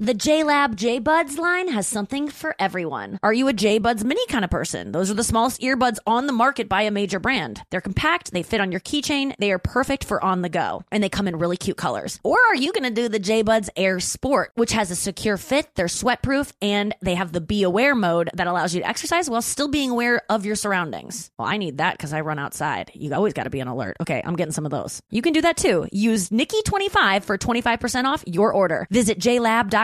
The JLab Buds line has something for everyone. Are you a J Buds mini kind of person? Those are the smallest earbuds on the market by a major brand. They're compact, they fit on your keychain, they are perfect for on the go, and they come in really cute colors. Or are you going to do the J Buds Air Sport, which has a secure fit, they're sweatproof, and they have the Be Aware mode that allows you to exercise while still being aware of your surroundings? Well, I need that because I run outside. You always got to be on alert. Okay, I'm getting some of those. You can do that too. Use Nikki25 for 25% off your order. Visit JLab.com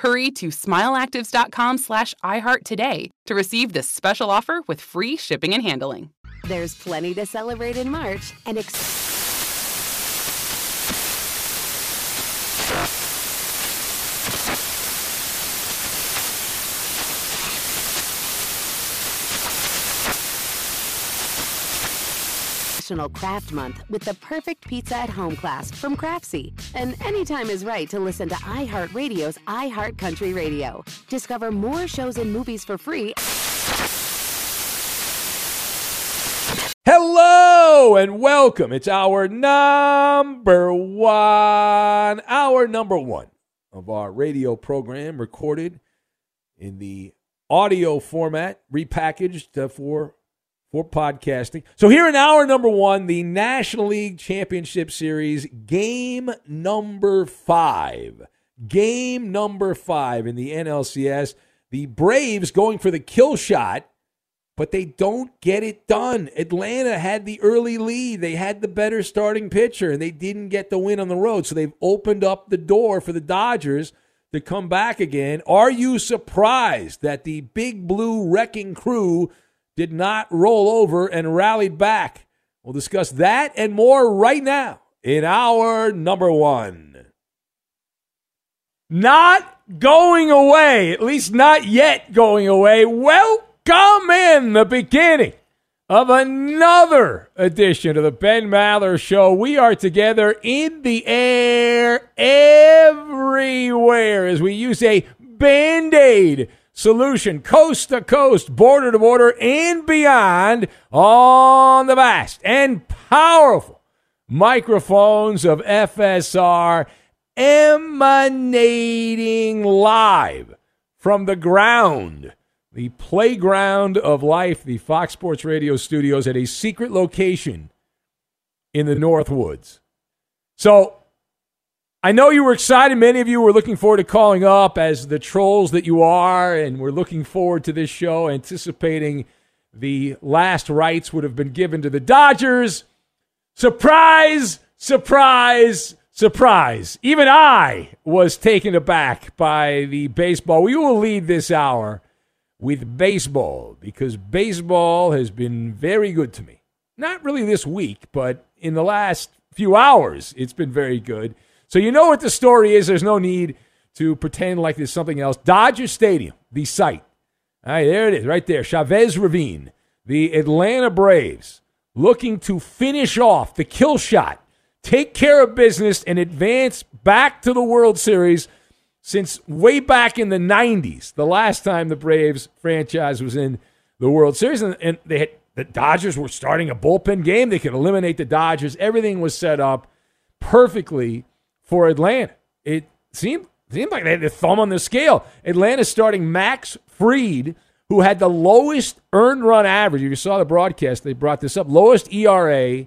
Hurry to smileactives.com slash iHeart today to receive this special offer with free shipping and handling. There's plenty to celebrate in March and ex- National Craft Month with the perfect pizza at home class from Craftsy. And anytime is right to listen to iHeartRadio's iHeartCountry Radio. Discover more shows and movies for free. Hello and welcome. It's hour number one, hour number one of our radio program recorded in the audio format, repackaged uh, for for podcasting. So here in hour number one, the National League Championship Series, game number five. Game number five in the NLCS. The Braves going for the kill shot, but they don't get it done. Atlanta had the early lead. They had the better starting pitcher, and they didn't get the win on the road. So they've opened up the door for the Dodgers to come back again. Are you surprised that the big blue wrecking crew did not roll over and rallied back. We'll discuss that and more right now in hour number one. Not going away, at least not yet going away. Welcome in the beginning of another edition of the Ben Maller Show. We are together in the air everywhere as we use a band aid solution coast to coast, border to border, and beyond on the vast and powerful microphones of FSR emanating live from the ground, the playground of life, the Fox Sports Radio studios at a secret location in the North Woods. So I know you were excited. Many of you were looking forward to calling up as the trolls that you are, and we're looking forward to this show, anticipating the last rites would have been given to the Dodgers. Surprise, surprise, surprise. Even I was taken aback by the baseball. We will lead this hour with baseball because baseball has been very good to me. Not really this week, but in the last few hours, it's been very good. So you know what the story is. There's no need to pretend like there's something else. Dodger Stadium, the site. All right, there it is, right there. Chavez Ravine. The Atlanta Braves looking to finish off the kill shot, take care of business, and advance back to the World Series since way back in the 90s, the last time the Braves franchise was in the World Series. And, and they had, the Dodgers were starting a bullpen game. They could eliminate the Dodgers. Everything was set up perfectly for Atlanta. It seemed, seemed like they had the thumb on the scale. Atlanta starting Max Fried, who had the lowest earned run average. If you saw the broadcast, they brought this up lowest ERA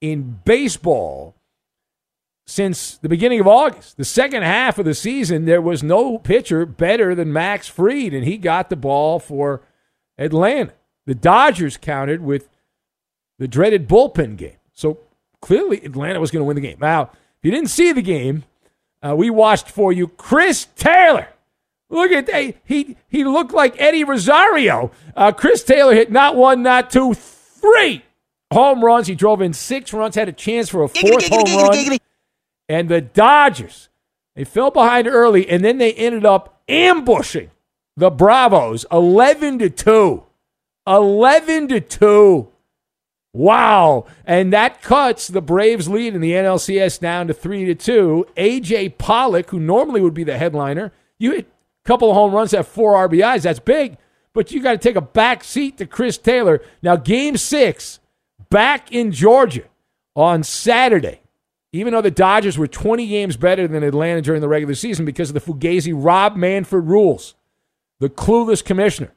in baseball since the beginning of August. The second half of the season, there was no pitcher better than Max Fried, and he got the ball for Atlanta. The Dodgers countered with the dreaded bullpen game. So clearly, Atlanta was going to win the game. Now, if you didn't see the game, uh, we watched for you Chris Taylor. Look at that. He, he looked like Eddie Rosario. Uh, Chris Taylor hit not one, not two, three home runs. He drove in six runs, had a chance for a fourth home run and the Dodgers. They fell behind early, and then they ended up ambushing the Bravos 11 to 2. 11 to 2. Wow. And that cuts the Braves lead in the NLCS down to 3 to 2. AJ Pollock, who normally would be the headliner, you hit a couple of home runs, have four RBIs. That's big. But you got to take a back seat to Chris Taylor. Now, game six, back in Georgia on Saturday even though the Dodgers were 20 games better than Atlanta during the regular season because of the Fugazi Rob Manfred rules, the clueless commissioner,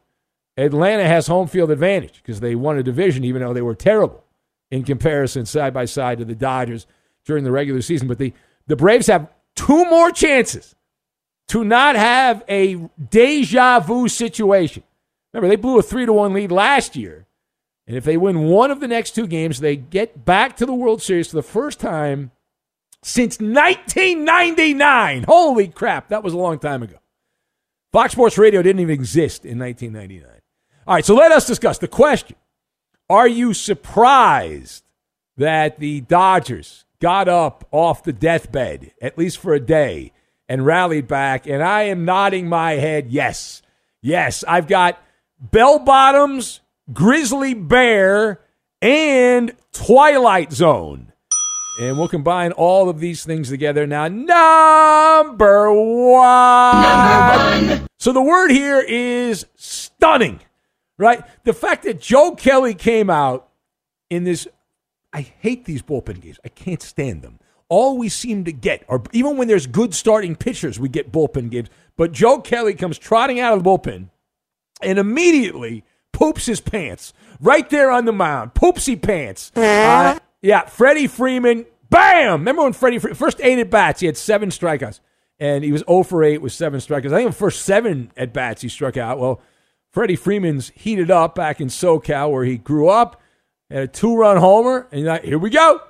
Atlanta has home field advantage because they won a division, even though they were terrible in comparison side by side to the Dodgers during the regular season. But the, the Braves have two more chances to not have a deja vu situation. Remember, they blew a three to one lead last year. And if they win one of the next two games, they get back to the World Series for the first time since 1999. Holy crap, that was a long time ago. Fox Sports Radio didn't even exist in 1999. All right, so let us discuss the question Are you surprised that the Dodgers got up off the deathbed, at least for a day, and rallied back? And I am nodding my head, yes. Yes, I've got bell bottoms, grizzly bear, and twilight zone. And we'll combine all of these things together now. Number one. Number one. So the word here is stunning, right? The fact that Joe Kelly came out in this, I hate these bullpen games. I can't stand them. All we seem to get, or even when there's good starting pitchers, we get bullpen games. But Joe Kelly comes trotting out of the bullpen and immediately poops his pants right there on the mound. Poopsy pants. Uh, yeah, Freddie Freeman, bam! Remember when Freddie, first eight at bats, he had seven strikeouts, and he was 0 for 8 with seven strikeouts. I think the first seven at bats he struck out. Well, Freddie Freeman's heated up back in SoCal where he grew up, had a two run homer, and like, here we go.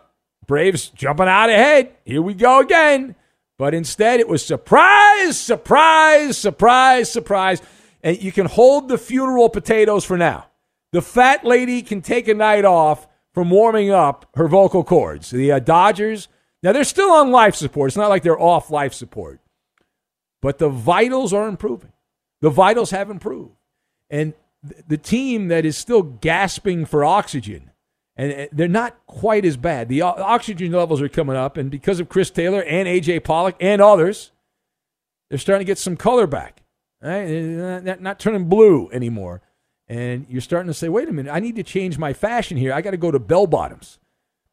Braves jumping out ahead. Here we go again. But instead, it was surprise, surprise, surprise, surprise. And you can hold the funeral potatoes for now. The fat lady can take a night off from warming up her vocal cords. The uh, Dodgers, now they're still on life support. It's not like they're off life support, but the vitals are improving. The vitals have improved. And th- the team that is still gasping for oxygen, and they're not quite as bad. The oxygen levels are coming up, and because of Chris Taylor and A.J. Pollock and others, they're starting to get some color back. Right? Not, not turning blue anymore and you're starting to say, wait a minute, I need to change my fashion here. I got to go to bell bottoms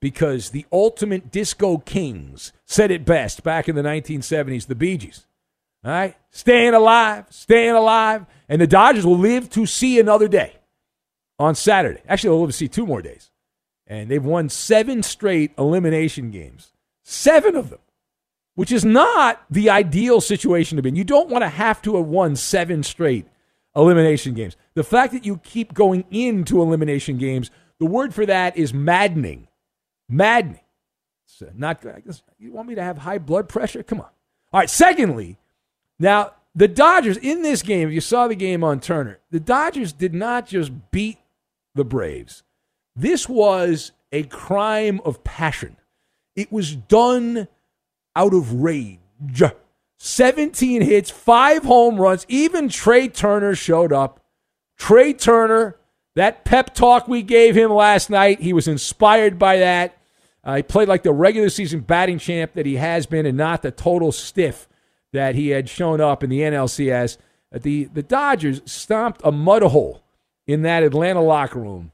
because the ultimate disco kings said it best back in the 1970s, the Bee Gees. All right? Staying alive, staying alive. And the Dodgers will live to see another day on Saturday. Actually, they'll live to see two more days. And they've won seven straight elimination games, seven of them, which is not the ideal situation to be in. You don't want to have to have won seven straight elimination games. The fact that you keep going into elimination games, the word for that is maddening. Maddening. Uh, not. You want me to have high blood pressure? Come on. All right. Secondly, now the Dodgers in this game, if you saw the game on Turner, the Dodgers did not just beat the Braves. This was a crime of passion. It was done out of rage. 17 hits, five home runs. Even Trea Turner showed up. Trea Turner, that pep talk we gave him last night, he was inspired by that. Uh, he played like the regular season batting champ that he has been and not the total stiff that he had shown up in the NLCS. The the Dodgers stomped a mud hole in that Atlanta locker room.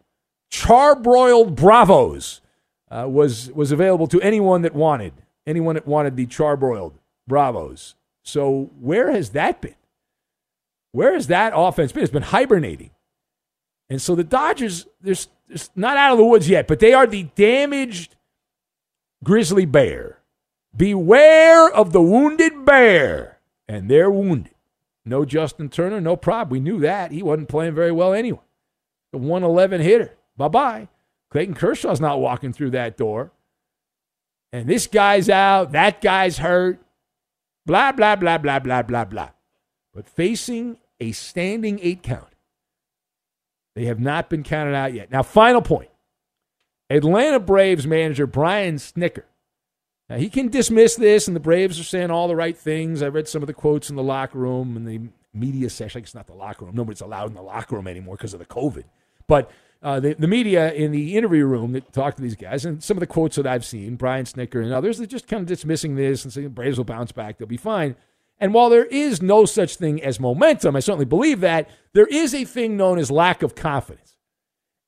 Charbroiled Bravos uh, was was available to anyone that wanted anyone that wanted the charbroiled Bravos. So where has that been? Where has that offense been? It's been hibernating. And so the Dodgers, they're, they're not out of the woods yet, but they are the damaged grizzly bear. Beware of the wounded bear. And they're wounded. No Justin Turner, no prob. We knew that. He wasn't playing very well anyway. The 111 hitter. Bye bye. Clayton Kershaw's not walking through that door. And this guy's out, that guy's hurt. Blah, blah, blah, blah, blah, blah, blah. But facing a standing eight count, they have not been counted out yet. Now, final point Atlanta Braves manager Brian Snitker. Now, he can dismiss this, and the Braves are saying all the right things. I read some of the quotes in the locker room and the media session. I guess not the locker room. Nobody's allowed in the locker room anymore because of the COVID. But uh, the, the media in the interview room that talked to these guys, and some of the quotes that I've seen, Brian Snitker and others, they're just kind of dismissing this and saying the Braves will bounce back. They'll be fine. And while there is no such thing as momentum, I certainly believe that, there is a thing known as lack of confidence.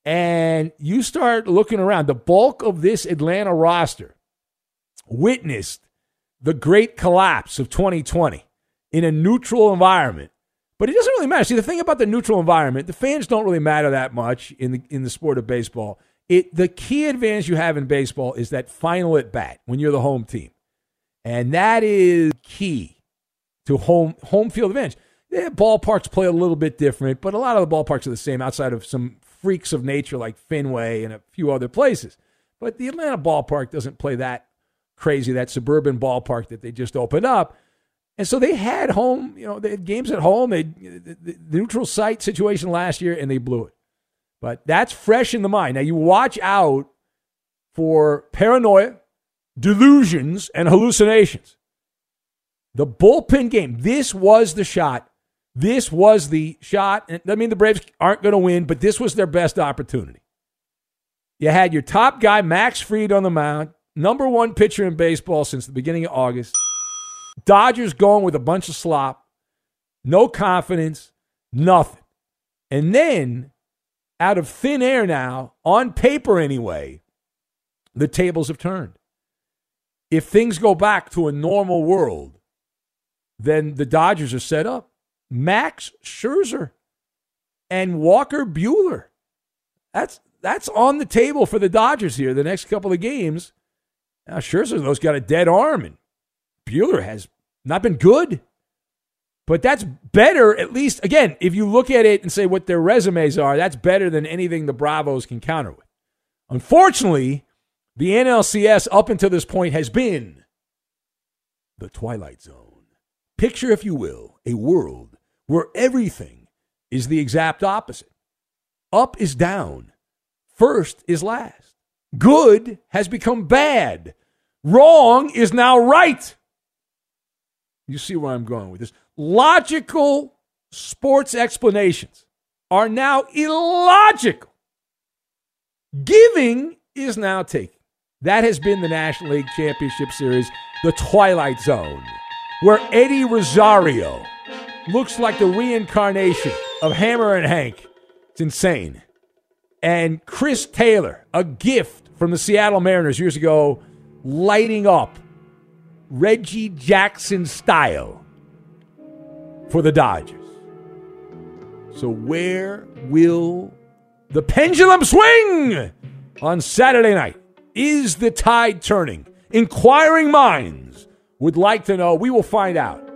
And you start looking around, the bulk of this Atlanta roster witnessed the great collapse of 2020 in a neutral environment. But it doesn't really matter. See, the thing about the neutral environment, the fans don't really matter that much in the in the sport of baseball. It the key advantage you have in baseball is that final at bat when you're the home team. And that is key to home home field advantage. Yeah, ballparks play a little bit different, but a lot of the ballparks are the same outside of some freaks of nature like Fenway and a few other places. But the Atlanta ballpark doesn't play that crazy, that suburban ballpark that they just opened up. And so they had home, you know, they had games at home. They the, the neutral site situation last year, and they blew it. But that's fresh in the mind. Now you watch out for paranoia, delusions, and hallucinations. The bullpen game. This was the shot. This was the shot. I mean, the Braves aren't going to win, but this was their best opportunity. You had your top guy, Max Fried, on the mound, number one pitcher in baseball since the beginning of August. Dodgers going with a bunch of slop, no confidence, nothing. And then, out of thin air now, on paper anyway, the tables have turned. If things go back to a normal world, then the Dodgers are set up. Max Scherzer and Walker Buehler. That's that's on the table for the Dodgers here the next couple of games. Now Scherzer though's got a dead arm, and Buehler has not been good. But that's better, at least, again, if you look at it and say what their resumes are, that's better than anything the Bravos can counter with. Unfortunately, the NLCS up until this point has been the Twilight Zone. Picture, if you will, a world where everything is the exact opposite. Up is down, first is last. Good has become bad, wrong is now right. You see where I'm going with this. Logical sports explanations are now illogical. Giving is now taken. That has been the National League Championship Series, the Twilight Zone, where Eddie Rosario looks like the reincarnation of Hammerin' Hank. It's insane. And Chris Taylor, a gift from the Seattle Mariners years ago, lighting up Reggie Jackson style for the Dodgers. So, where will the pendulum swing on Saturday night? Is the tide turning? Inquiring minds would like to know. We will find out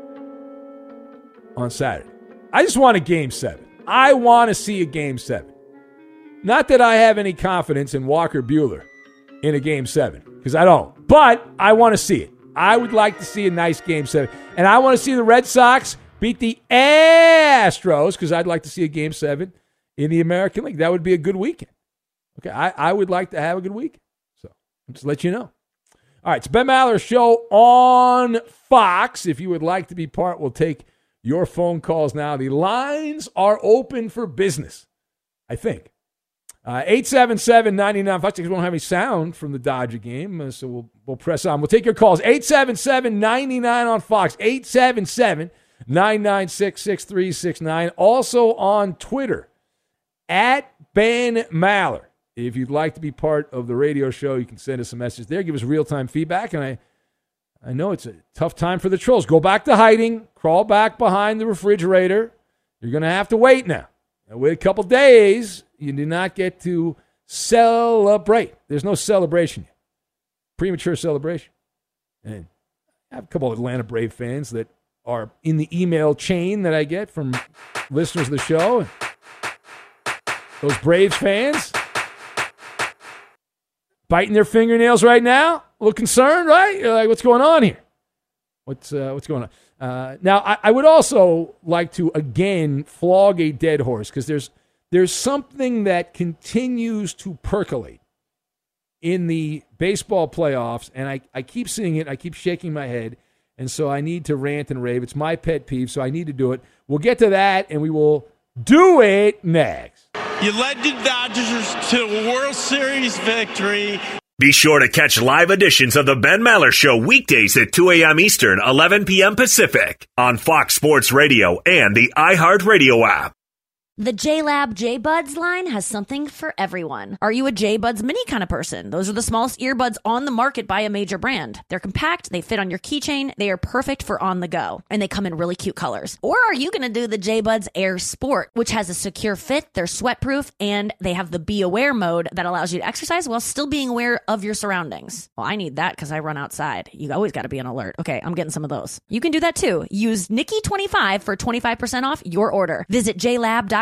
on Saturday. I just want a game seven. I want to see a game seven. Not that I have any confidence in Walker Buehler in a game seven, because I don't, but I want to see it. I would like to see a nice game seven. And I want to see the Red Sox beat the Astros because I'd like to see a game seven in the American League. That would be a good weekend. Okay. I, I would like to have a good weekend. So I'll just let you know. All right. It's Ben Maller Show on Fox. If you would like to be part, we'll take your phone calls now. The lines are open for business, I think. Uh, 877 99 Fox. We won't have any sound from the Dodger game, uh, so we'll, we'll press on. We'll take your calls. 877 99 on Fox. 877 996 6369. Also on Twitter, at Ben Maller. If you'd like to be part of the radio show, you can send us a message there. Give us real time feedback. And I, I know it's a tough time for the trolls. Go back to hiding, crawl back behind the refrigerator. You're going to have to wait now. And wait a couple days. You do not get to celebrate. There's no celebration. Premature celebration. And I have a couple of Atlanta Brave fans that are in the email chain that I get from listeners of the show. Those Braves fans biting their fingernails right now. A little concerned, right? You're like, what's going on here? What's uh, what's going on? Uh, now, I, I, would also like to again flog a dead horse because there's there's something that continues to percolate in the baseball playoffs, and I, I keep seeing it. I keep shaking my head, and so I need to rant and rave. It's my pet peeve, so I need to do it. We'll get to that, and we will do it next. You led the Dodgers to a World Series victory. Be sure to catch live editions of the Ben Maller Show weekdays at 2 a.m. Eastern, 11 p.m. Pacific on Fox Sports Radio and the iHeartRadio app. The JLab Buds line has something for everyone. Are you a J Buds mini kind of person? Those are the smallest earbuds on the market by a major brand. They're compact, they fit on your keychain, they are perfect for on the go, and they come in really cute colors. Or are you going to do the J Buds Air Sport, which has a secure fit, they're sweatproof, and they have the Be Aware mode that allows you to exercise while still being aware of your surroundings? Well, I need that because I run outside. You always got to be on alert. Okay, I'm getting some of those. You can do that too. Use Nikki25 for 25% off your order. Visit JLab.com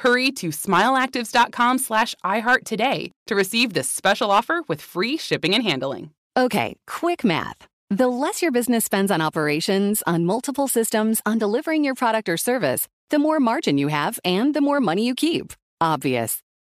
Hurry to smileactives.com slash iHeart today to receive this special offer with free shipping and handling. Okay, quick math. The less your business spends on operations, on multiple systems, on delivering your product or service, the more margin you have and the more money you keep. Obvious.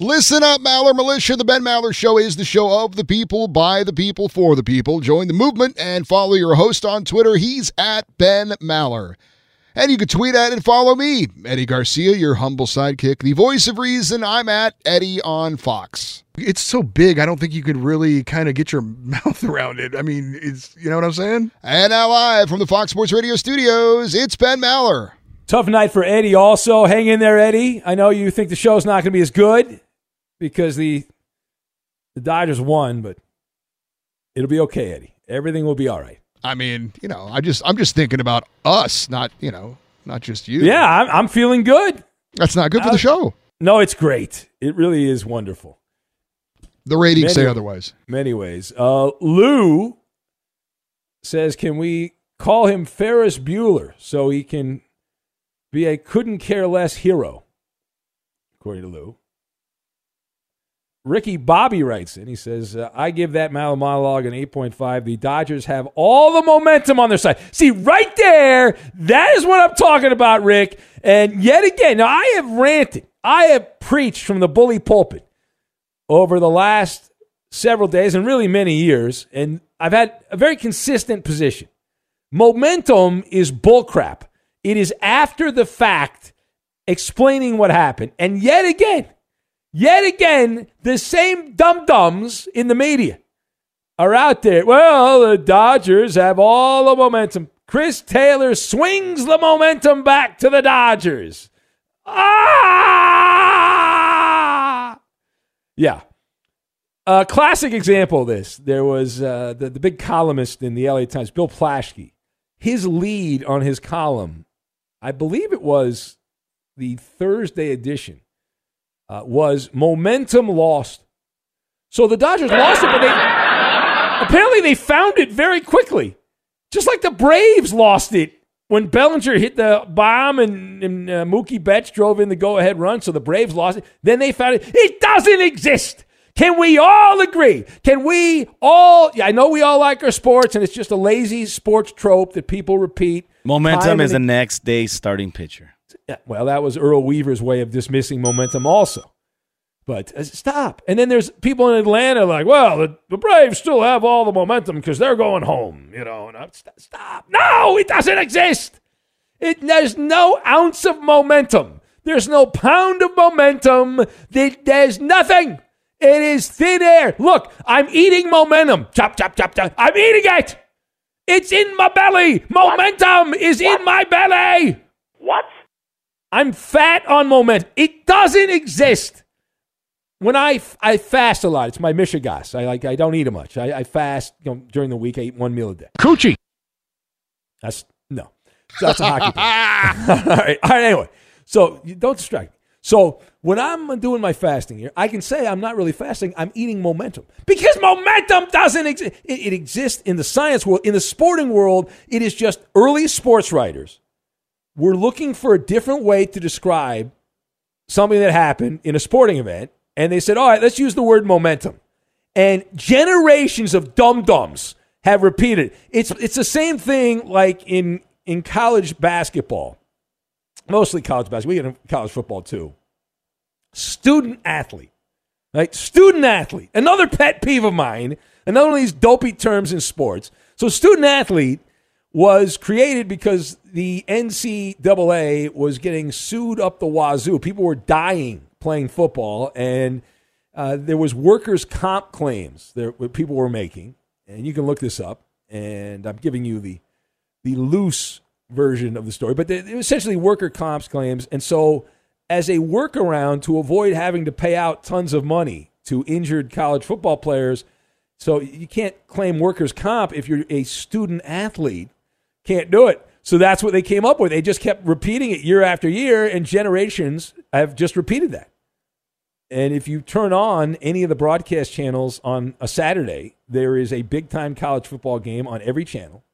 Listen up, Maller Militia. The Ben Maller Show is the show of the people, by the people, for the people. Join the movement and follow your host on Twitter. He's at Ben Maller. And you can tweet at and follow me, Eddie Garcia, your humble sidekick, the voice of reason. I'm at Eddie on Fox. It's so big, I don't think you could really kind of get your mouth around it. I mean, it's, you know what I'm saying? And now live from the Fox Sports Radio studios, it's Ben Maller. Tough night for Eddie. Also, hang in there, Eddie. I know you think the show's not going to be as good because the the Dodgers won, but it'll be okay, Eddie. Everything will be all right. I mean, you know, I just I'm just thinking about us, not you know, not just you. Yeah, I'm, I'm feeling good. That's not good for Uh, the show. No, it's great. It really is wonderful. The ratings say otherwise. Many ways. Uh, Lou says, "Can we call him Ferris Bueller so he can be a couldn't care less hero?" According to Lou. Ricky Bobby writes in. He says, uh, I give that monologue an 8.5. The Dodgers have all the momentum on their side. See, right there, that is what I'm talking about, Rick. And yet again, now I have ranted, I have preached from the bully pulpit over the last several days and really many years. And I've had a very consistent position. Momentum is bullcrap. It is after the fact explaining what happened. And yet again, Yet again, the same dum dums in the media are out there. Well, the Dodgers have all the momentum. Chris Taylor swings the momentum back to the Dodgers. Ah! Yeah. A classic example of this. There was uh, the, the big columnist in the LA Times, Bill Plaschke. His lead on his column, I believe it was the Thursday edition, uh, was momentum lost. So the Dodgers lost it, but they apparently they found it very quickly, just like the Braves lost it when Bellinger hit the bomb and, and uh, Mookie Betts drove in the go-ahead run. So the Braves lost it. Then they found it. It doesn't exist. Can we all agree? Can we all? Yeah, I know we all like our sports, and it's just a lazy sports trope that people repeat. Momentum is the next day's starting pitcher. Yeah, well, that was Earl Weaver's way of dismissing momentum, also. But uh, stop. And then there's people in Atlanta like, well, the, the Braves still have all the momentum because they're going home, you know. And I'm, st- stop. No, it doesn't exist. It, there's no ounce of momentum. There's no pound of momentum. There- There's nothing. It is thin air. Look, I'm eating momentum. Chop, chop, chop, chop. I'm eating it. It's in my belly. Momentum is in my belly. What? I'm fat on momentum. It doesn't exist. When I, I fast a lot, it's my mishigas. I like I don't eat much. I, I fast you know, during the week. I eat one meal a day. Coochie. That's no. That's a hockey all right. All right. Anyway, so don't distract me. So when I'm doing my fasting here, I can say I'm not really fasting. I'm eating momentum because momentum doesn't exist. It, it exists in the science world. In the sporting world, it is just early sports writers were looking for a different way to describe something that happened in a sporting event, and they said, "All right, let's use the word momentum." And generations of dum dums have repeated. It's it's the same thing like in in college basketball, mostly college basketball. We get college football too. Student athlete, right? Student athlete. Another pet peeve of mine. Another one of these dopey terms in sports. So student athlete was created because the NCAA was getting sued up the wazoo. People were dying playing football, and uh, there was workers' comp claims that people were making, and you can look this up. And I'm giving you the the loose version of the story, but essentially worker comps claims. And so, as a workaround to avoid having to pay out tons of money to injured college football players, so you can't claim workers' comp if you're a student athlete. Can't do it. So that's what they came up with. They just kept repeating it year after year, and generations have just repeated that. And if you turn on any of the broadcast channels on a Saturday, there is a big time college football game on every channel.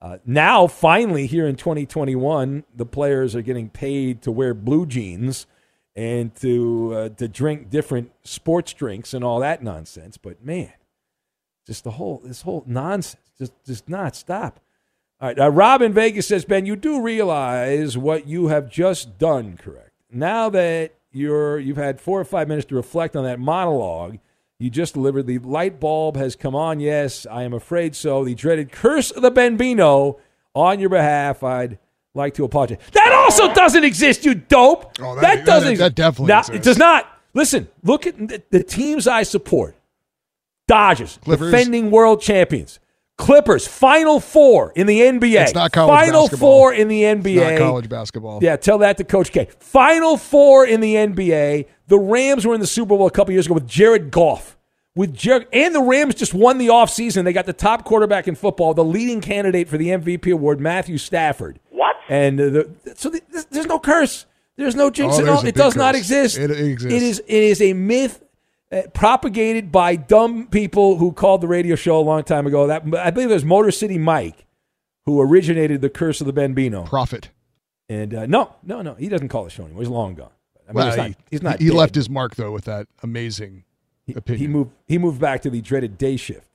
Uh, now, finally, here in 2021, the players are getting paid to wear blue jeans and to uh, to drink different sports drinks and all that nonsense. But man, just the whole this whole nonsense just just not stop. All right, uh, Rob in Vegas says, Ben, you do realize what you have just done, correct? Now that you're you've had four or five minutes to reflect on that monologue you just delivered, the light bulb has come on. Yes, I am afraid so. The dreaded curse of the Bambino on your behalf. I'd like to apologize. That also doesn't exist, you dope. Oh, that, that- doesn't that- that definitely Now. It does not. Listen, look at the, the teams I support. Dodgers, Clippers. defending world champions. Clippers, Final Four in the NBA. It's not college Final basketball. Four in the NBA. Not college basketball. Yeah, tell that to Coach K. Final Four in the NBA. The Rams were in the Super Bowl a couple years ago with Jared Goff. With Jared, and the Rams just won the offseason. They got the top quarterback in football, the leading candidate for the MVP award, Matthew Stafford. What? And uh, the, so the, there's- there's no curse. There's no jinx Oh, at all. It big does not exist. It- it exists. It is. It is a myth propagated by dumb people who called the radio show a long time ago. That I believe it was Motor City Mike who originated the curse of the Bambino. Prophet. And uh, no, no, no, he doesn't call the show anymore. He's long gone. I mean, Well, he's not. he, He's not he dead. left his mark though with that amazing opinion. He moved. He moved back to the dreaded day shift.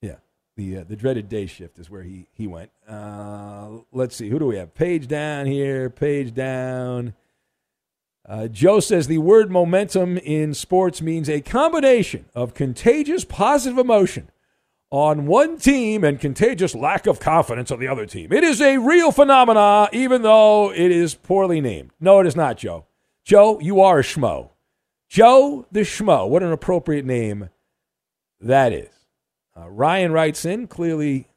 Yeah, the uh, the dreaded day shift is where he he went. Uh, let's see. Who do we have? Page down here. Page down. Uh, Joe says the word momentum in sports means a combination of contagious positive emotion on one team and contagious lack of confidence on the other team. It is a real phenomena, even though it is poorly named. No, it is not, Joe. Joe, you are a schmo. Joe the Schmo. What an appropriate name that is. Uh, Ryan writes in, clearly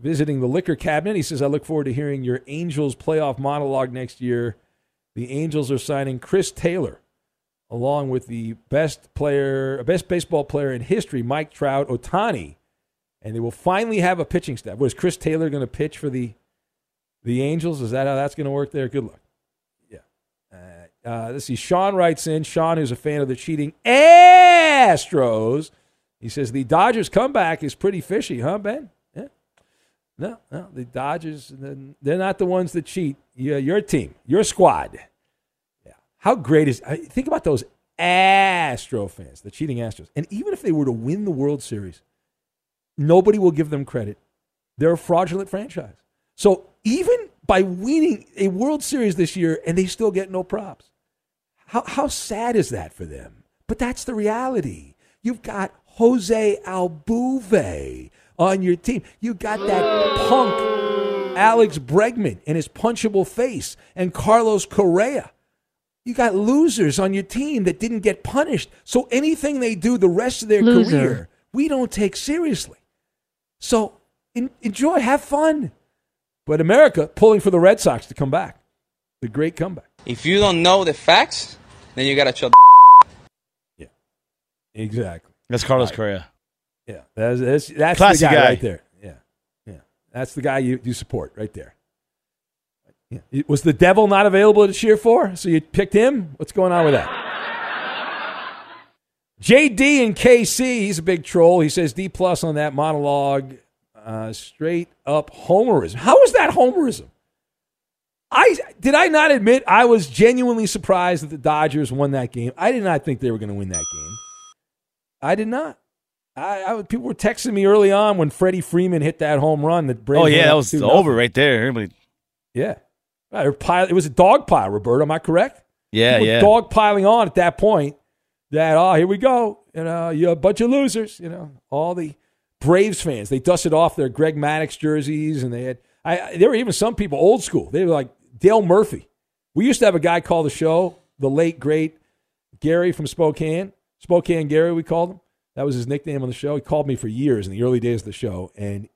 visiting the liquor cabinet. He says, I look forward to hearing your Angels playoff monologue next year. The Angels are signing Chris Taylor, along with the best player, best baseball player in history, Mike Trout, Ohtani, and they will finally have a pitching staff. Was Chris Taylor going to pitch for the the Angels? Is that how that's going to work there? Good luck. Yeah. Uh, Uh, let's see. Sean writes in. Sean, who's a fan of the cheating Astros, he says the Dodgers' comeback is pretty fishy, huh, Ben? No, no. The Dodgers, they're not the ones that cheat. Yeah, your team, your squad. Yeah. How great is? Think about those Astro fans, the cheating Astros, and even if they were to win the World Series, nobody will give them credit. They're a fraudulent franchise. So even by winning a World Series this year, and they still get no props. How, how sad is that for them? But that's the reality. You've got Jose Altuve on your team. You've got that punk Alex Bregman and his punchable face and Carlos Correa. You got losers on your team that didn't get punished. So anything they do the rest of their Loser. career, we don't take seriously. So en- enjoy, have fun. But America pulling for the Red Sox to come back. The great comeback. If you don't know the facts, then you gotta chill. Yeah, exactly. That's Carlos Right. Correa. Yeah, that's that's, that's Classy the guy, guy. right there. Yeah, yeah, that's the guy you, you support right there. Yeah. It- Was the devil not available to cheer for? So you picked him? What's going on with that? JD and KC, he's a big troll. He says D plus on that monologue. Uh, straight up homerism. How is that homerism? I did I not admit I was genuinely surprised that the Dodgers won that game. I did not think they were going to win that game. I did not. I, I people were texting me early on when Freddie Freeman hit that home run that Braves Oh yeah, that was 2-0. over right there. Everybody. Yeah, uh, pile- it was a dog pile, Roberto. Am I correct? Yeah, yeah. Dog piling on at that point. That oh, here we go. You know, you're a bunch of losers. You know, all the Braves fans they dusted off their Greg Maddux jerseys, and they had. I there were even some people old school. They were like Dale Murphy. We used to have a guy call the show, the late great Gary from Spokane, Spokane Gary. We called him. That was his nickname on the show. He called me for years in the early days of the show, and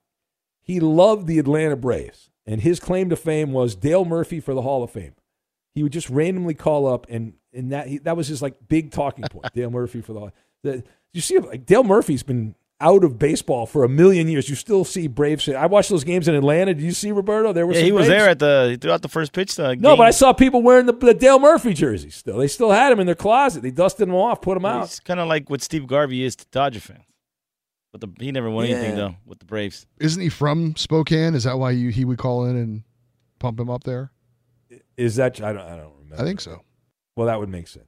he loved the Atlanta Braves. And his claim to fame was Dale Murphy for the Hall of Fame. He would just randomly call up, and and that he, that was his like big talking point. Dale Murphy for the, the you see like Dale Murphy's been out of baseball for a million years. You still see Braves. I watched those games in Atlanta. Did you see Roberto? There was Yeah, he was Braves- there at the he threw out the first pitch. Uh, no, but I saw people wearing the, the Dale Murphy jerseys. Still, they still had them in their closet. They dusted them off, put them out. It's kind of like what Steve Garvey is to Dodger fans. But the, he never won anything though with the Braves. Isn't he from Spokane? Is that why you, he would call in and pump him up there? Is that I don't I don't remember. I think so. Well, that would make sense.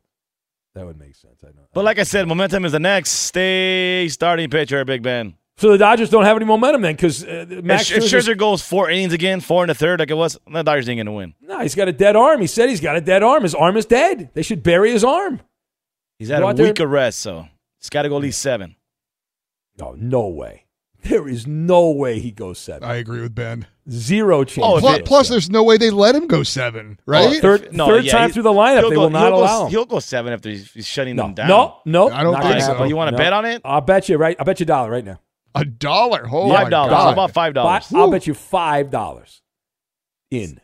That would make sense. I know. But like I said, momentum is the next. Stay starting pitcher, Big Ben. So the Dodgers don't have any momentum then because uh, Max if, if Scherzer's- Scherzer goes four innings again, four in the third, like it was, the Dodgers ain't gonna win. No, he's got a dead arm. He said he's got a dead arm. His arm is dead. They should bury his arm. He's had Go a out there- week of rest, so he's got to go at least seven. No, no way. There is no way he goes seven. I agree with Ben. Zero chance. Oh, Plus, there's no way they let him go seven, right? Oh, third No, third yeah, time through the lineup, he'll they go- will not he'll go- allow him. He'll go seven after he's, he's shutting No, them down. no, no. I don't think so. You wanna No. bet on it? I'll bet you right. I'll bet you a dollar right now. A dollar. Oh Five my dollars. God. About five dollars. I'll bet you five dollars in.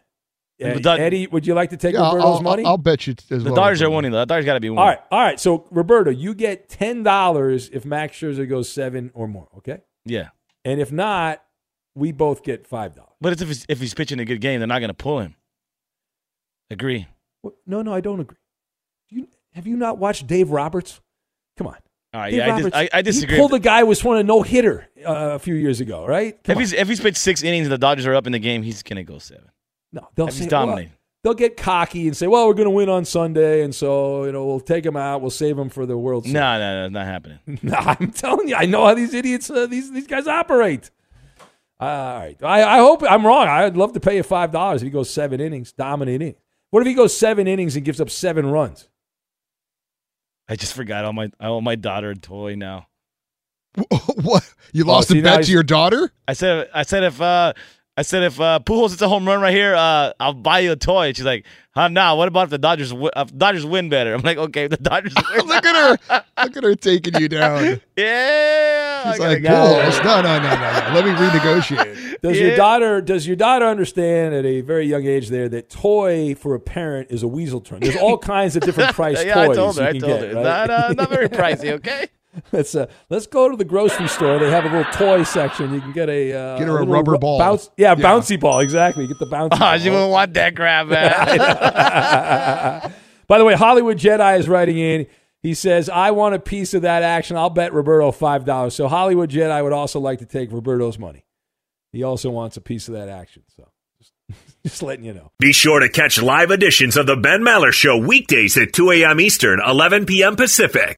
Uh, Eddie, would you like to take Yeah, I'll, Roberto's I'll- money? I'll bet you as The well. Dodgers are winning though. The Dodgers got to be winning. all right, all right. So Roberto, you get ten dollars if Max Scherzer goes seven or more. Okay, Yeah, and if not, we both get five dollars. But it's if he's, if he's pitching a good game, they're not going to pull him. Agree. No, no, I don't agree. You have you not watched Dave Roberts? Come on. All right, Dave yeah, I, dis- I, I disagree. He pulled a guy who was one a no hitter uh, a few years ago, right? Come if on. he's if he's pitched six innings and the Dodgers are up in the game, he's going to go seven. No, they'll If he's say, well, they'll get cocky and say, "Well, we're going to win on Sunday, and so you know we'll take him out. We'll save him for the World Series." No, no, no, it's not happening. No, I'm telling you, I know how these idiots, uh, these these guys operate. Uh, all right, I, I hope I'm wrong. I'd love to pay you five dollars if he goes seven innings, dominating. What if he goes seven innings and gives up seven runs? I just forgot all my I owe my daughter a toy now. what? You lost Oh, see, a bet to your daughter? I said I said if uh I said if uh Pujols hits a home run right here, uh I'll buy you a toy. And she's like, huh, nah, what about if the Dodgers wi- if Dodgers win better? I'm like, okay, the Dodgers win. Look at her. Look at her taking you down. yeah. I like, go. "Pools, no, no, no, no, no. Let me renegotiate. Does Yeah. your daughter does your daughter understand at a very young age there that toy for a parent is a weasel term? There's all kinds of different price yeah, toys I told her. I told get, her. right? Not, uh, not very pricey, okay? Let's uh, let's go to the grocery store. They have a little toy section. You can get a uh, Get her a little rubber ru- ball. Bounce, yeah, Yeah. bouncy ball. Exactly. Get the bouncy. Oh, ball. she won't want that crap, man. By the way, Hollywood Jedi is writing in. He says, "I want a piece of that action. I'll bet Roberto five dollars." So Hollywood Jedi would also like to take Roberto's money. He also wants a piece of that action. So just, just letting you know. Be sure to catch live editions of The Ben Maller Show weekdays at 2 a.m. Eastern, 11 p.m. Pacific.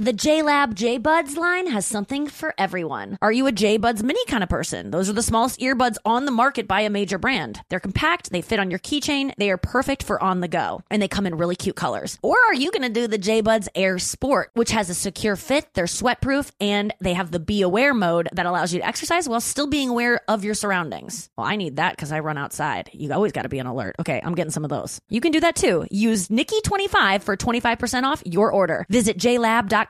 The JLab J Buds line has something for everyone. Are you a J Buds mini kind of person? Those are the smallest earbuds on the market by a major brand. They're compact, they fit on your keychain, they are perfect for on the go, and they come in really cute colors. Or are you going to do the J Buds Air Sport, which has a secure fit, they're sweat proof, and they have the Be Aware mode that allows you to exercise while still being aware of your surroundings? Well, I need that because I run outside. You always got to be on alert. Okay, I'm getting some of those. You can do that too. Use Nikki25 for 25% off your order. Visit jlab.com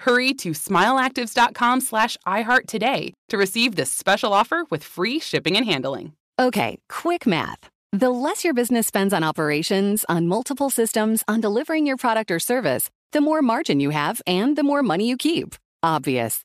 Hurry to smileactives.com slash iHeart today to receive this special offer with free shipping and handling. Okay, quick math. The less your business spends on operations, on multiple systems, on delivering your product or service, the more margin you have and the more money you keep. Obvious.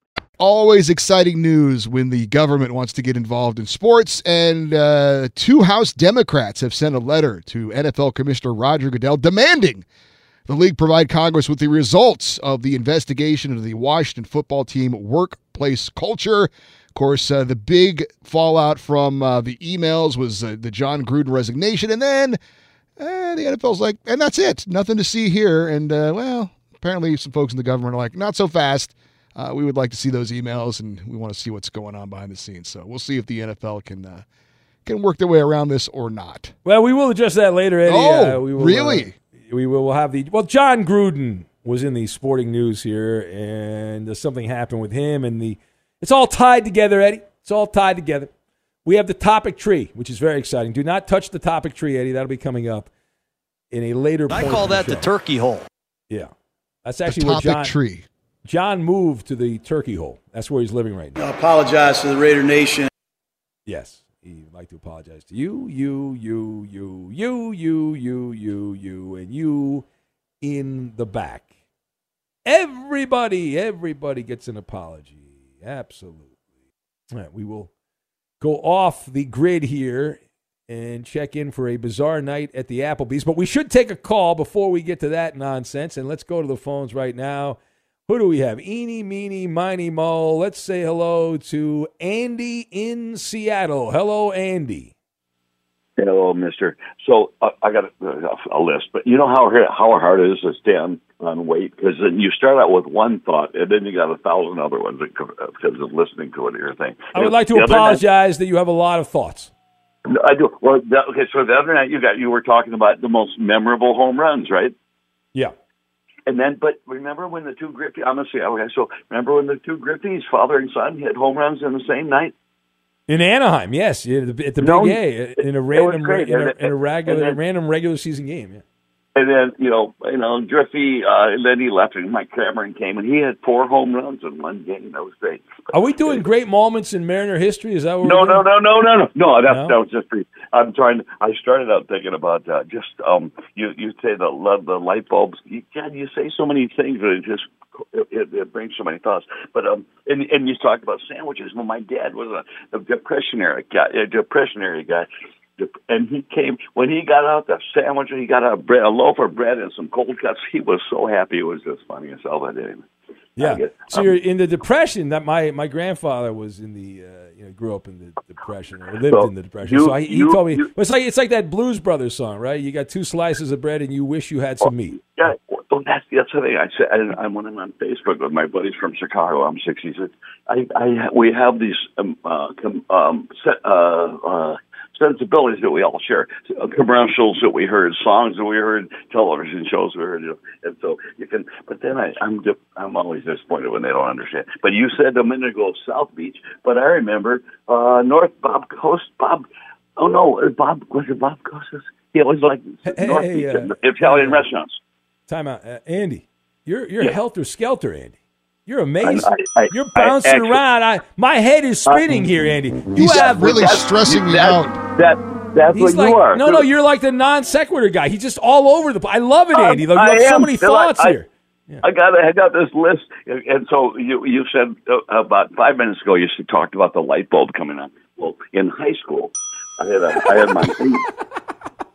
Always exciting news when the government wants to get involved in sports. And uh, two House Democrats have sent a letter to NFL Commissioner Roger Goodell demanding the league provide Congress with the results of the investigation of the Washington football team workplace culture. Of course, uh, the big fallout from uh, the emails was uh, the Jon Gruden resignation. And then uh, the NFL's like, and that's it. Nothing to see here. And, uh, well, apparently some folks in the government are like, not so fast. Uh, we would like to see those emails, and we want to see what's going on behind the scenes. So we'll see if the NFL can uh, can work their way around this or not. Well, we will address that later, Eddie. Oh, Uh, we will, really? uh, we will have the well. Jon Gruden was in the sporting news here, and uh, something happened with him, and the it's all tied together, Eddie. It's all tied together. We have the topic tree, which is very exciting. Do not touch the topic tree, Eddie. That'll be coming up in a later. I point call of the that the turkey hole. Yeah, that's The actually where topic John tree. Jon moved to the turkey hole. That's where he's living right now. I apologize to the Raider Nation. Yes, he would like to apologize to you, you, you, you, you, you, you, you, you, and you in the back. Everybody, everybody gets an apology. Absolutely. All right, we will go off the grid here and check in for a bizarre night at the Applebee's. But we should take a call before we get to that nonsense. And let's go to the phones right now. Who do we have? Eeny, meeny, miny, mo. Let's say hello to Andy in Seattle. Hello, Andy. Hello, Mister. So uh, I got a, a list, but you know how how hard it is to stay on, on weight because then you start out with one thought and then you got a thousand other ones because of listening to it or thing. I would like to other night- apologize that you have a lot of thoughts. No, I do. Well, that, okay. So the other night you got you were talking about the most memorable home runs, right? Yeah. And then, but remember when the two Griffey? I'm gonna say okay. So remember when the two Griffeys, father and son, hit home runs in the same night? In Anaheim, yes, at the, at the No, Big A, in a random, in a, in a regular, then- random regular season game. Yeah. And then you know, you know, Griffey, uh, and then he left, and Mike Cameron came, and he had four home runs in one game. That was great. Are we doing great moments in Mariner history? Is that what No, no, no, no, no, no, no. That No? that was just. I'm trying. I started out thinking about uh, just um. You you say the lo- the light bulbs. You, God, you say so many things that it just it, it, it brings so many thoughts. But um, and and you talked about sandwiches. Well, my dad was a, a depression era guy, a depression era guy. And he came when he got out the sandwich. And he got out bread, a loaf of bread and some cold cuts. He was so happy. It was just funny as hell. But anyway, Yeah. I guess- So um, you're in the depression. That my my grandfather was in the uh, you know grew up in the depression or lived So, in the depression. you- so I, he you- told me you- it's like it's like that Blues Brothers song, right? You got two slices of bread and you wish you had some meat. Yeah, well, that's that's the thing. I said I, I went in on Facebook with my buddies from Chicago. I'm 66. I, I we have these um, uh, com, um, set, uh, uh, sensibilities that we all share. Uh, commercials that we heard, songs that we heard, television shows we heard. And so you can. But then I, I'm di- I'm always disappointed when they don't understand. But you said a minute ago South Beach, but I remember uh, North Bob Coast. Bob. Oh no, uh, Bob was it Bob Costas? He always liked Hey, North hey, Beach uh, Italian restaurants. Time out, uh, Andy. You're you're Yeah. helter skelter, Andy. You're amazing. I- I- you're I bouncing actually- around. I my head is spinning here, Andy. You He's have really stressing me out. That that's He's what like, you are. no, no, you're like the non sequitur guy. He's just all over the. place. I love it, I- Andy. I you have so many I- thoughts I- here. I got I got this list, and so you you said uh, about five minutes ago you talked about the light bulb coming on. Well, in high school, I had a I had my.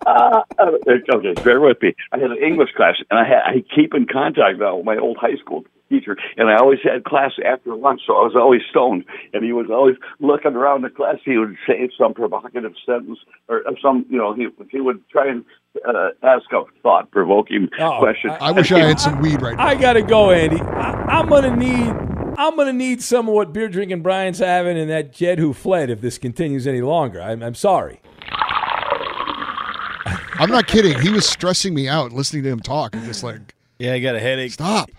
Uh, okay, bear with me. I had an English class, and I had I keep in contact now with my old high school teacher, and I always had class after lunch, so I was always stoned. And he was always looking around the class. He would say some provocative sentence or some, you know, he he would try and uh, ask a thought provoking Oh, question. I wish I had some weed right now. I gotta go, Andy. I, I'm gonna need. I'm gonna need some of what beer drinking Brian's having and that Jed who fled if this continues any longer. I'm, I'm sorry. I'm not kidding. He was stressing me out listening to him talk. I'm just like, Yeah, I got a headache. stop.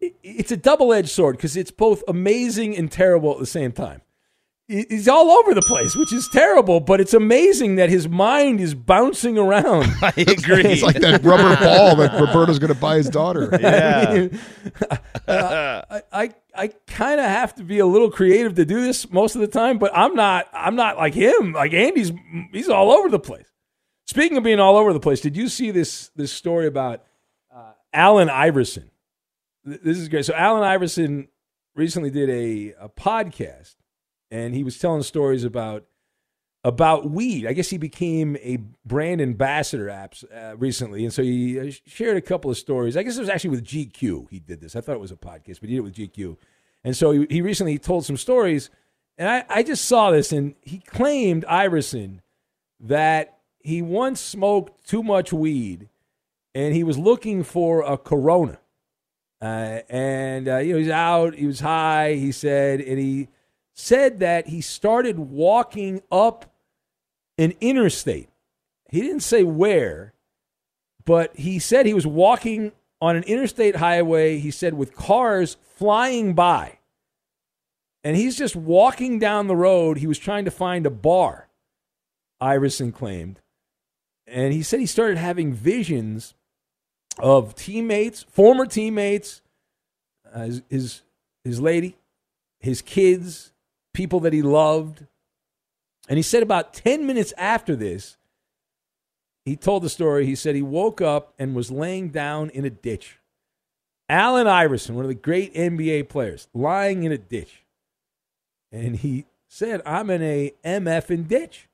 It's a double edged sword because it's both amazing and terrible at the same time. He's all over the place, which is terrible, but it's amazing that his mind is bouncing around. I agree. It's like that rubber ball that Roberto's going to buy his daughter. Yeah. Uh, I I, I kind of have to be a little creative to do this most of the time, but I'm not. I'm not like him. Like Andy's, he's all over the place. Speaking of being all over the place, did you see this this story about uh, Allen Iverson? Th- This is great. So Allen Iverson recently did a, a podcast, and he was telling stories about about weed. I guess he became a brand ambassador apps uh, recently, and so he uh, shared a couple of stories. I guess it was actually with GQ. He did this. I thought it was a podcast, but he did it with GQ. And so he, he recently told some stories, and I, I just saw this, and he claimed Iverson that he once smoked too much weed, and he was looking for a Corona. Uh, and uh, you know he's out, he was high. He said, and he said that he started walking up an interstate. He didn't say where, but he said he was walking on an interstate highway. He said with cars flying by, and he's just walking down the road. He was trying to find a bar. Iverson claimed, and he said he started having visions of teammates, former teammates, uh, his, his his lady, his kids, people that he loved. And he said about 10 minutes after this, he told the story. He said he woke up and was laying down in a ditch. Allen Iverson, one of the great NBA players, lying in a ditch. And he said, I'm in a MF in ditch.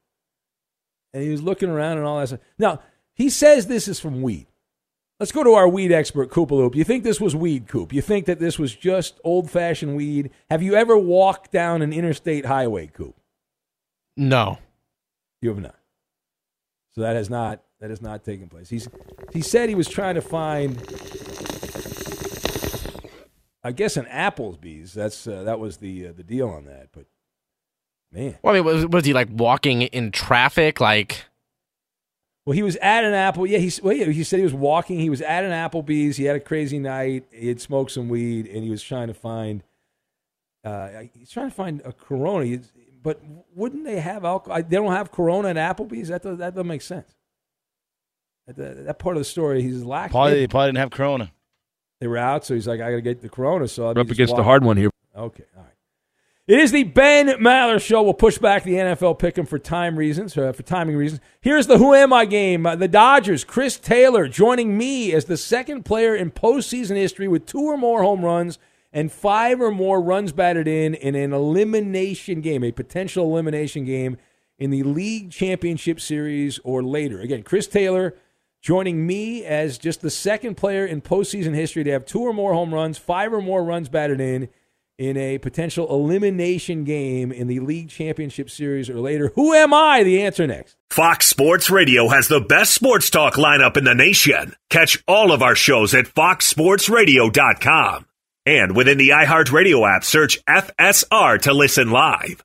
And he was looking around and all that stuff. Now, he says this is from weed. Let's go to our weed expert, Koopaloop. You think this was weed, Coop? You think that this was just old fashioned weed? Have you ever walked down an interstate highway, Coop? No. You have not. So that has not that has not taken place. He's he said he was trying to find I guess an Applebee's. That's uh, that was the uh, the deal on that, but man. Well, I mean, was, was he like walking in traffic? Like, Well, he was at an Apple. Yeah, he well, yeah, he said he was walking. He was at an Applebee's. He had a crazy night. He had smoked some weed, and he was trying to find. Uh, he's trying to find a Corona. But wouldn't they have alcohol? They don't have Corona at Applebee's. That does, that doesn't make sense. That, that, that part of the story, he's lacking. Probably, probably didn't have Corona. They were out, so he's like, I got to get the Corona. So We're up against the hard one here. Okay, all right. It is the Ben Maller Show. We'll push back the NFL pick'em for time reasons, uh, for timing reasons. Here's the Who Am I game. Uh, the Dodgers, Chris Taylor joining me as the second player in postseason history with two or more home runs and five or more runs batted in in an elimination game, a potential elimination game in the league championship series or later. Again, Chris Taylor joining me as just the second player in postseason history to have two or more home runs, five or more runs batted in in a potential elimination game in the league championship series or later. Who am I? The answer next. Fox Sports Radio has the best sports talk lineup in the nation. Catch all of our shows at foxsportsradio.com. And within the iHeartRadio app, search FSR to listen live.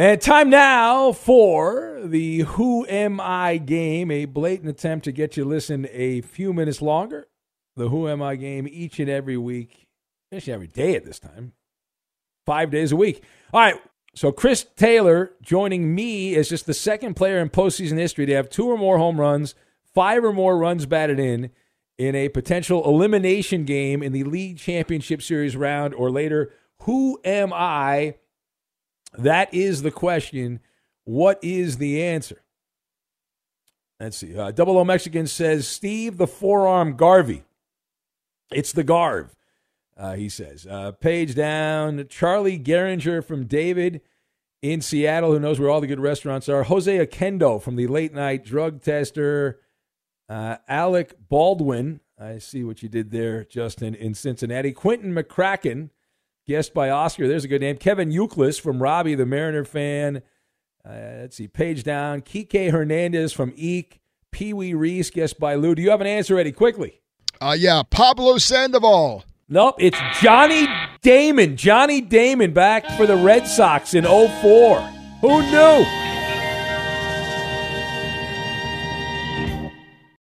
And time now for the Who Am I game, a blatant attempt to get you to listen a few minutes longer. The Who Am I game each and every week, actually every day at this time, five days a week. All right, so Chris Taylor joining me as just the second player in postseason history to have two or more home runs, five or more runs batted in in a potential elimination game in the league championship series round or later. Who am I? That is the question What is the answer? Let's see. Uh, Double O Mexican says Steve the forearm Garvey. It's the Garv, uh, he says. Uh, page down. Charlie Gehringer from David in Seattle, who knows where all the good restaurants are. Jose Akendo from the late night drug tester. Uh, Alec Baldwin. I see what you did there, Justin, in Cincinnati. Quinton McCracken, guest by Oscar. There's a good name. Kevin Youkilis from Robbie, the Mariner fan. Uh, let's see, page down. Kike Hernandez from Eek. Pee Wee Reese, guest by Lou. Do you have an answer ready? Quickly. Uh, yeah, Pablo Sandoval. Nope, it's Johnny Damon. Johnny Damon back for the Red Sox in 04. Who knew?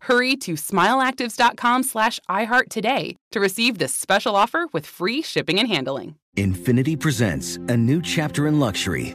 Hurry to smileactives.com slash iHeart today to receive this special offer with free shipping and handling. Infiniti presents a new chapter in luxury,